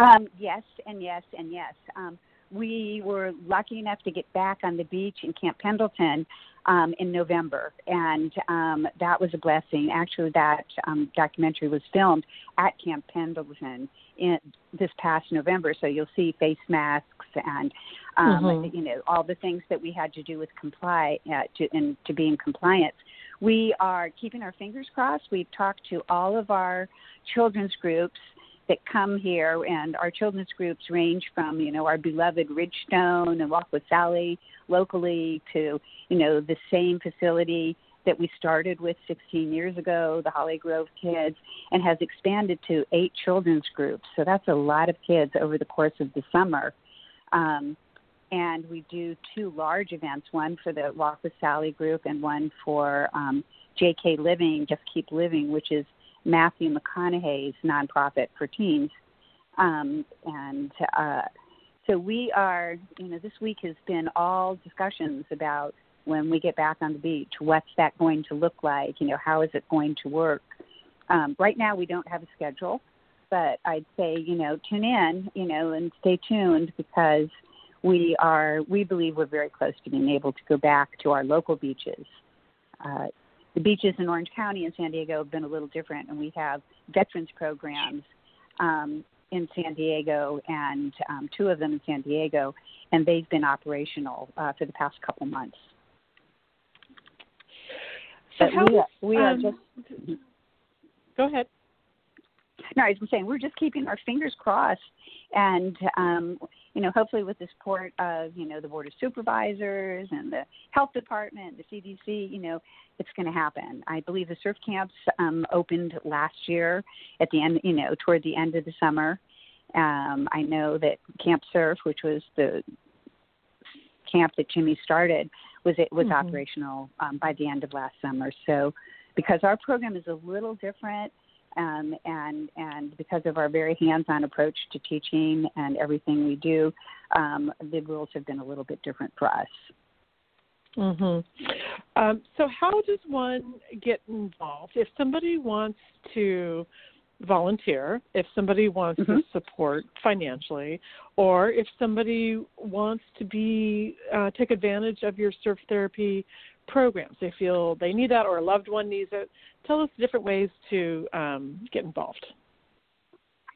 Um, yes, and yes, and yes. Um, we were lucky enough to get back on the beach in Camp Pendleton um, in November, and um, that was a blessing. Actually, that um, documentary was filmed at Camp Pendleton in this past November, so you'll see face masks and um, mm-hmm. you know all the things that we had to do with comply uh, to and to be in compliance. We are keeping our fingers crossed. We've talked to all of our children's groups that come here, and our children's groups range from you know our beloved Richstone and Walk with Sally locally to you know the same facility that we started with 16 years ago, the Holly Grove kids, and has expanded to eight children's groups. So that's a lot of kids over the course of the summer. Um, and we do two large events one for the Walk with Sally group and one for um, JK Living, Just Keep Living, which is Matthew McConaughey's nonprofit for teens. Um, and uh, so we are, you know, this week has been all discussions about when we get back on the beach, what's that going to look like? You know, how is it going to work? Um, right now, we don't have a schedule, but I'd say, you know, tune in, you know, and stay tuned because we are, we believe we're very close to being able to go back to our local beaches. Uh, the beaches in Orange County and San Diego have been a little different, and we have veterans programs um, in San Diego and um, two of them in San Diego, and they've been operational uh, for the past couple months. So how, we, are, we are um, just. Go ahead. No, I was saying we're just keeping our fingers crossed, and um, you know, hopefully with the support of, you know, the board of supervisors and the health department, the CDC, you know, it's going to happen. I believe the surf camps um, opened last year at the end, you know, toward the end of the summer. Um, I know that Camp Surf, which was the camp that Jimmy started was it was mm-hmm. operational um, by the end of last summer. So because our program is a little different um, and and because of our very hands-on approach to teaching and everything we do, um, the rules have been a little bit different for us. Mhm. Um, so, how does one get involved if somebody wants to volunteer, if somebody wants mm-hmm. to support financially, or if somebody wants to be uh, take advantage of your surf therapy programs. They feel they need that, or a loved one needs it. Tell us different ways to um, get involved.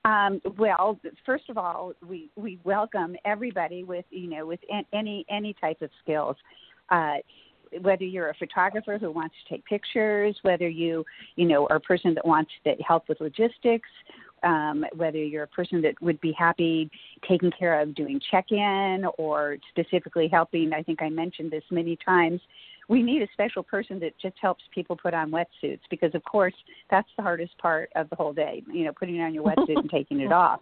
Um, well, first of all, we, we welcome everybody with you know with any any type of skills uh, whether you're a photographer who wants to take pictures, whether you, you know, are a person that wants to help with logistics, um, whether you're a person that would be happy taking care of doing check-in or specifically helping. I think I mentioned this many times. We need a special person that just helps people put on wetsuits because, of course, that's the hardest part of the whole day. You know, putting on your wetsuit and taking it off.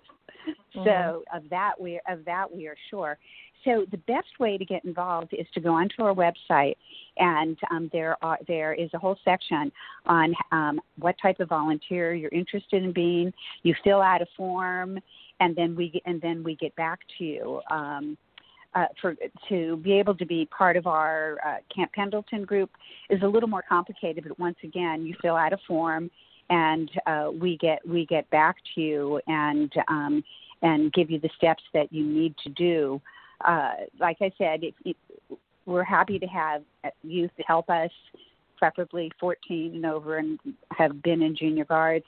So mm-hmm. of that we of that we are sure. So the best way to get involved is to go onto our website, and um, there are there is a whole section on um, what type of volunteer you're interested in being. You fill out a form, and then we and then we get back to you. Um, uh, for to be able to be part of our uh, Camp Pendleton group is a little more complicated, but once again, you fill out a form, and uh, we get we get back to you and um, and give you the steps that you need to do uh, like I said, it, it, we're happy to have youth help us, preferably 14 and over, and have been in junior guards.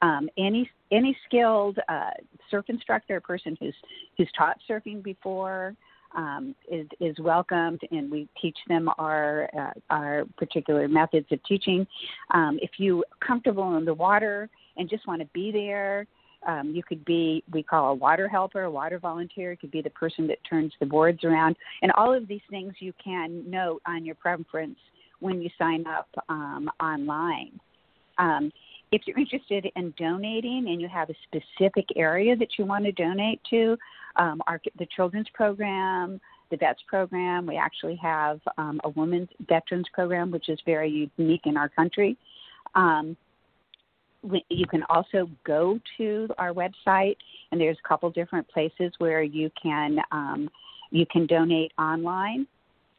Um, any any skilled uh, surf instructor, a person who's who's taught surfing before, um, is is welcomed, and we teach them our uh, our particular methods of teaching. Um, if you comfortable in the water and just want to be there, um, you could be, we call a water helper, a water volunteer. It could be the person that turns the boards around. And all of these things you can note on your preference when you sign up um, online. Um, if you're interested in donating and you have a specific area that you want to donate to, um, our, the children's program, the vets program, we actually have um, a women's veterans program, which is very unique in our country. Um, you can also go to our website, and there's a couple different places where you can um, you can donate online.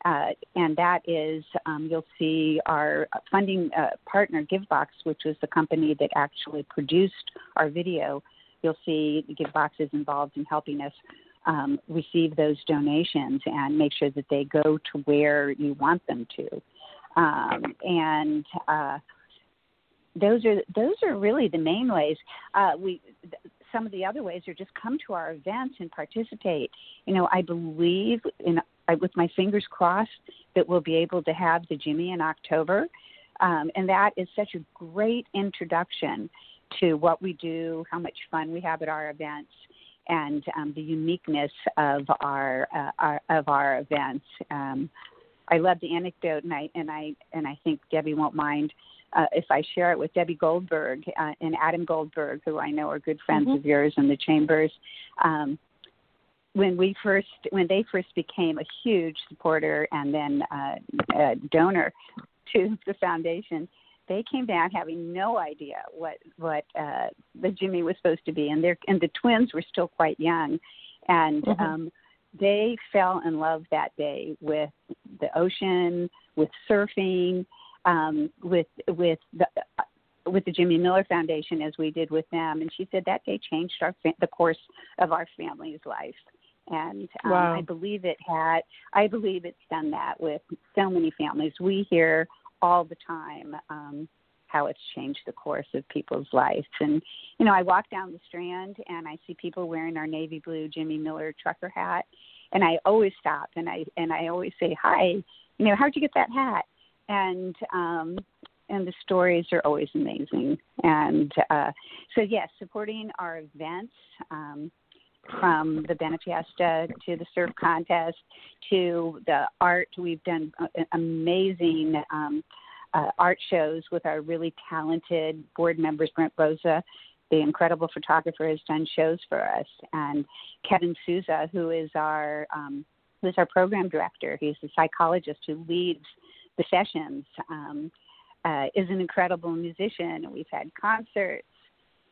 Uh, and that is, um, you'll see our funding uh, partner, GiveBox, which was the company that actually produced our video. You'll see GiveBox is involved in helping us um, receive those donations and make sure that they go to where you want them to. Um, and uh, those are those are really the main ways. Uh, we some of the other ways are just come to our events and participate. You know, I believe in I, with my fingers crossed that we'll be able to have the Jimmy in October, um, and that is such a great introduction to what we do, how much fun we have at our events, and um, the uniqueness of our, uh, our of our events. Um, I love the anecdote, and I and I and I think Debbie won't mind uh, if I share it with Debbie Goldberg uh, and Adam Goldberg, who I know are good friends mm-hmm. of yours in the chambers. Um, when we first, when they first became a huge supporter and then uh, a donor to the foundation, they came down having no idea what what uh, the Jimmy was supposed to be, and their and the twins were still quite young, and mm-hmm. um, they fell in love that day with the ocean, with surfing, um, with with the with the Jimmy Miller Foundation as we did with them, and she said that day changed our the course of our family's life. And um, wow. I believe it had. I believe it's done that with so many families. We hear all the time um, how it's changed the course of people's lives. And you know, I walk down the Strand and I see people wearing our navy blue Jimmy Miller trucker hat, and I always stop and I and I always say hi. You know, how'd you get that hat? and um, and the stories are always amazing. And uh, so, yes, supporting our events. Um, from the Benefiesta to the surf contest to the art, we've done uh, amazing um, uh, art shows with our really talented board members. Brent Broza, the incredible photographer, has done shows for us, and Kevin Souza, who is our um, who's our program director. He's a psychologist who leads the sessions. Um, uh, is an incredible musician. We've had concerts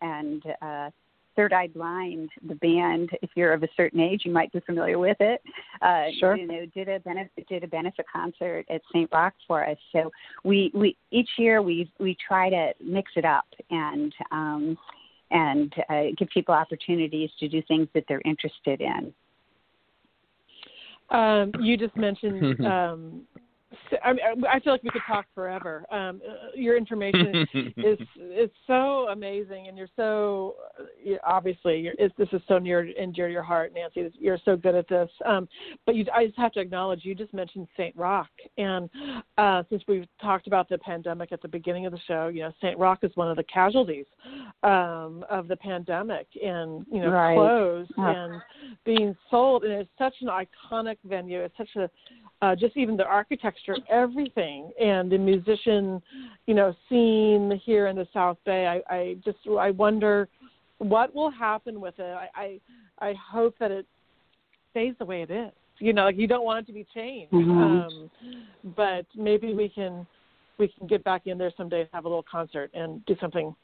and uh, Third Eye Blind, the band. If you're of a certain age, you might be familiar with it. Uh, sure. You know, did a benefit did a benefit concert at St. Rocke for us. So we we each year we we try to mix it up and um, and uh, give people opportunities to do things that they're interested in. Um, you just mentioned um, I, mean, I feel like we could talk forever. Um, uh, your information is is so amazing, and you're so obviously you're, this is so near and dear to your heart, Nancy. You're so good at this. Um, but you, I just have to acknowledge you just mentioned Saint Rocke, and uh, since we've talked about the pandemic at the beginning of the show, you know Saint Rocke is one of the casualties um, of the pandemic, and you know right. closed and being sold, and it's such an iconic venue. It's such a uh, just even the architecture, everything, and the musician, you know, scene here in the South Bay. I, I just I wonder what will happen with it. I, I I hope that it stays the way it is. You know, like you don't want it to be changed. Mm-hmm. Um, but maybe we can we can get back in there someday and have a little concert and do something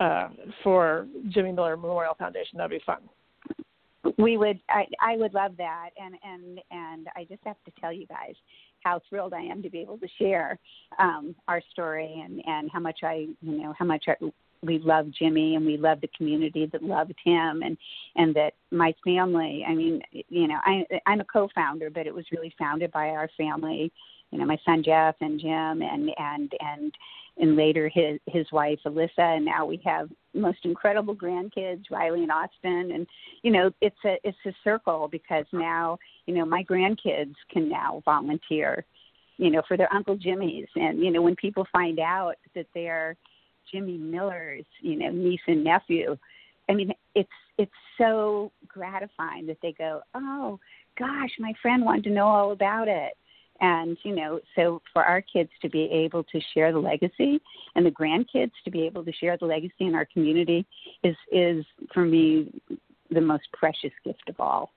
uh, for Jimmy Miller Memorial Foundation. That'd be fun we would I, I would love that. And and and I just have to tell you guys how thrilled I am to be able to share um, our story and and how much I you know how much I, we love Jimmy and we love the community that loved him and and that my family I mean you know I I'm a co-founder but it was really founded by our family you know my son Jeff and Jim and and and and later his his wife Alyssa, and now we have most incredible grandkids, Riley and Austin, and you know it's a it's a circle because now you know my grandkids can now volunteer, you know, for their Uncle Jimmy's, and you know when people find out that they're Jimmy Miller's, you know, niece and nephew, I mean it's it's so gratifying that they go, oh gosh, my friend wanted to know all about it and you know so for our kids to be able to share the legacy and the grandkids to be able to share the legacy in our community is is for me the most precious gift of all.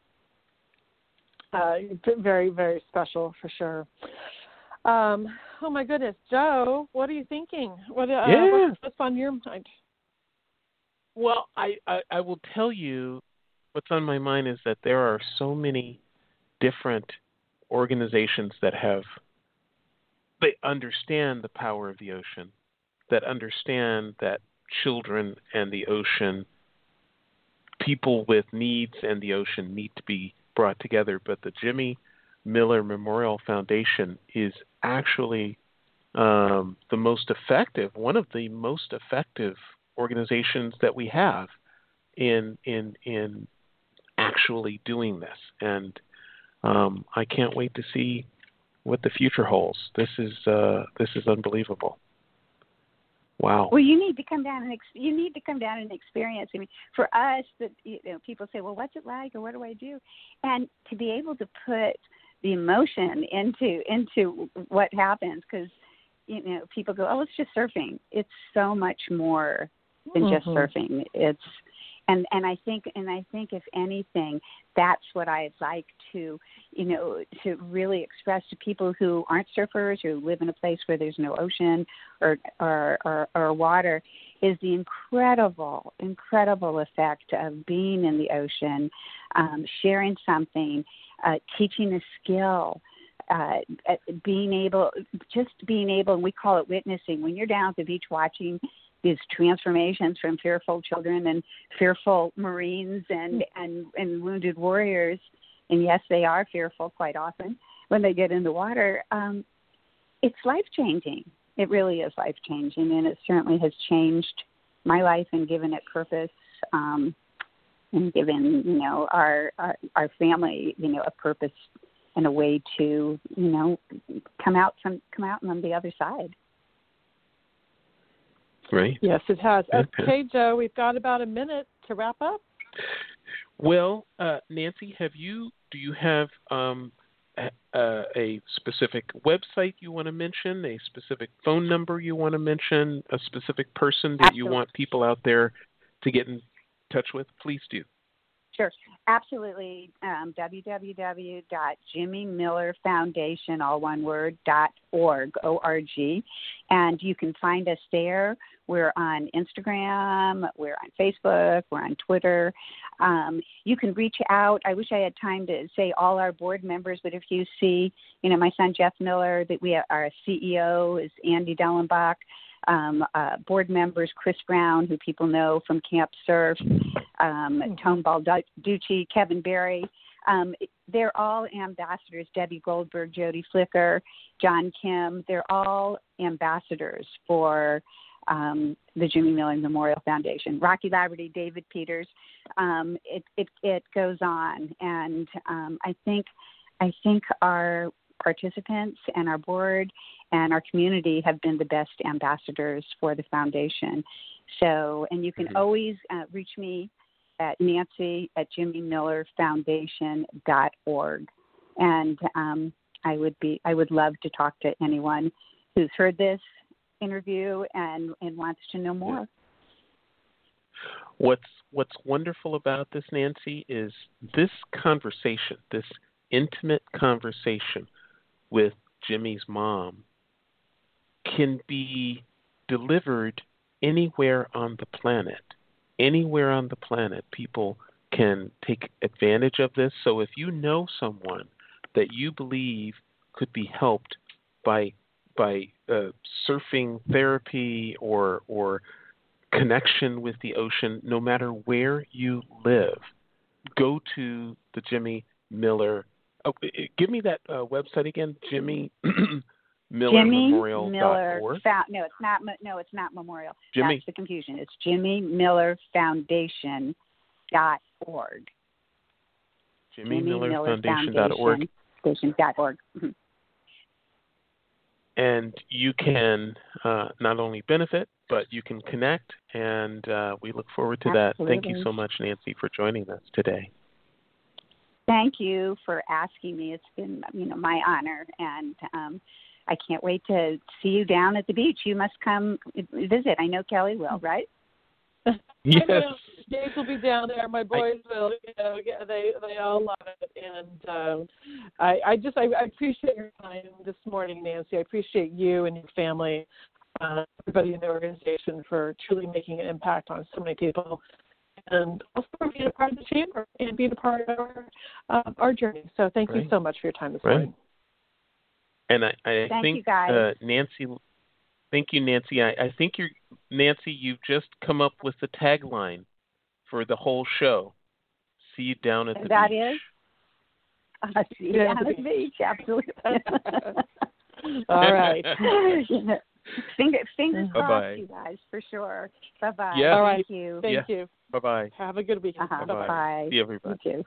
Uh, very very special for sure. Um, oh my goodness. Joe what are you thinking? What uh, yeah. what's, what's on your mind? Well I, I i will tell you what's on my mind is that there are so many different organizations that have they understand the power of the ocean, that understand that children and the ocean, people with needs and the ocean need to be brought together. But the Jimmy Miller Memorial Foundation is actually um, the most effective, one of the most effective organizations that we have in in in actually doing this. And um, I can't wait to see what the future holds. This is uh, this is unbelievable. Wow. Well, you need to come down and ex- you need to come down and experience. I mean, for us, that you know, people say, "Well, what's it like?" or "What do I do?" And to be able to put the emotion into into what happens, because you know, people go, "Oh, it's just surfing." It's so much more than mm-hmm. just surfing. It's and and I think and I think if anything, that's what I'd like to you know to really express to people who aren't surfers who live in a place where there's no ocean or or or, or water is the incredible incredible effect of being in the ocean, um, sharing something, uh, teaching a skill. Uh, being able, just being able, and we call it witnessing. When you're down at the beach watching these transformations from fearful children and fearful Marines and and and wounded warriors, and yes, they are fearful quite often when they get in the water. Um, it's life changing. It really is life changing, and it certainly has changed my life and given it purpose. Um, and given you know our, our our family you know a purpose and a way to you know come out from come out on the other side Right. Yes, it has. Okay. okay, Joe, we've got about a minute to wrap up. Well, uh, Nancy, have you? Do you have um, a, a, specific website you want to mention? A specific phone number you want to mention? A specific person that Absolutely. you want people out there to get in touch with? Please do. Sure, absolutely. Um, www.jimmymillerfoundation, all one word, dot org, O-R-G. And you can find us there. We're on Instagram, we're on Facebook, we're on Twitter. Um, you can reach out. I wish I had time to say all our board members, but if you see, you know, my son Jeff Miller, that we have, our CEO is Andy Dellenbach um, uh, board members Chris Brown, who people know from Camp Surf, um, hmm. Tone Balducci, Kevin Barry. Um, they're all ambassadors. Debbie Goldberg, Jody Flicker, John Kim. They're all ambassadors for um, the Jimmy Miller Memorial Foundation. Rocky Laverty, David Peters. Um, it, it it goes on, and um, I think I think our participants and our board and our community have been the best ambassadors for the foundation. So, and you can mm-hmm. always uh, reach me at Nancy at jimmymillerfoundation.org. And um, I would be, I would love to talk to anyone who's heard this interview and, and wants to know more. What's What's wonderful about this, Nancy, is this conversation, this intimate conversation with Jimmy's mom can be delivered anywhere on the planet. Anywhere on the planet, people can take advantage of this. So if you know someone that you believe could be helped by by uh, surfing therapy or or connection with the ocean, no matter where you live, go to the Jimmy Miller Oh, give me that uh, website again, Jimmy Miller Jimmy Memorial. Miller. Fa- no, it's not. No, it's not Memorial. Jimmy. That's the confusion. It's Jimmy Miller Foundation dot org. Jimmy, Jimmy Miller, Miller Foundation dot org. dot org. Mm-hmm. And you can uh, not only benefit, but you can connect, and uh, we look forward to Absolutely. that. Thank you so much, Nancy, for joining us today thank you for asking me. It's been, you know, my honor, and um, I can't wait to see you down at the beach. You must come visit. I know Kelly will, right? yes. Dave will be down there. My boys I, will. You know, yeah, they they all love it, and um, I I just I, I appreciate your time this morning, Nancy. I appreciate you and your family, uh, everybody in the organization for truly making an impact on so many people and also being a part of the chamber and being a part of our uh, our journey. So thank right. you so much for your time this right. morning. And I, I thank think uh, Nancy, thank you, Nancy. I, I think you're Nancy. You've just come up with the tagline for the whole show. See you down at the that beach. That is. Uh, see you down at the beach. Absolutely. All right. Finger, fingers Bye-bye. crossed, you guys, for sure. Bye bye. Yeah. All right. Thank you. Thank yeah. you. Bye bye. Have a good weekend. Uh-huh. Bye bye. See everybody. You too.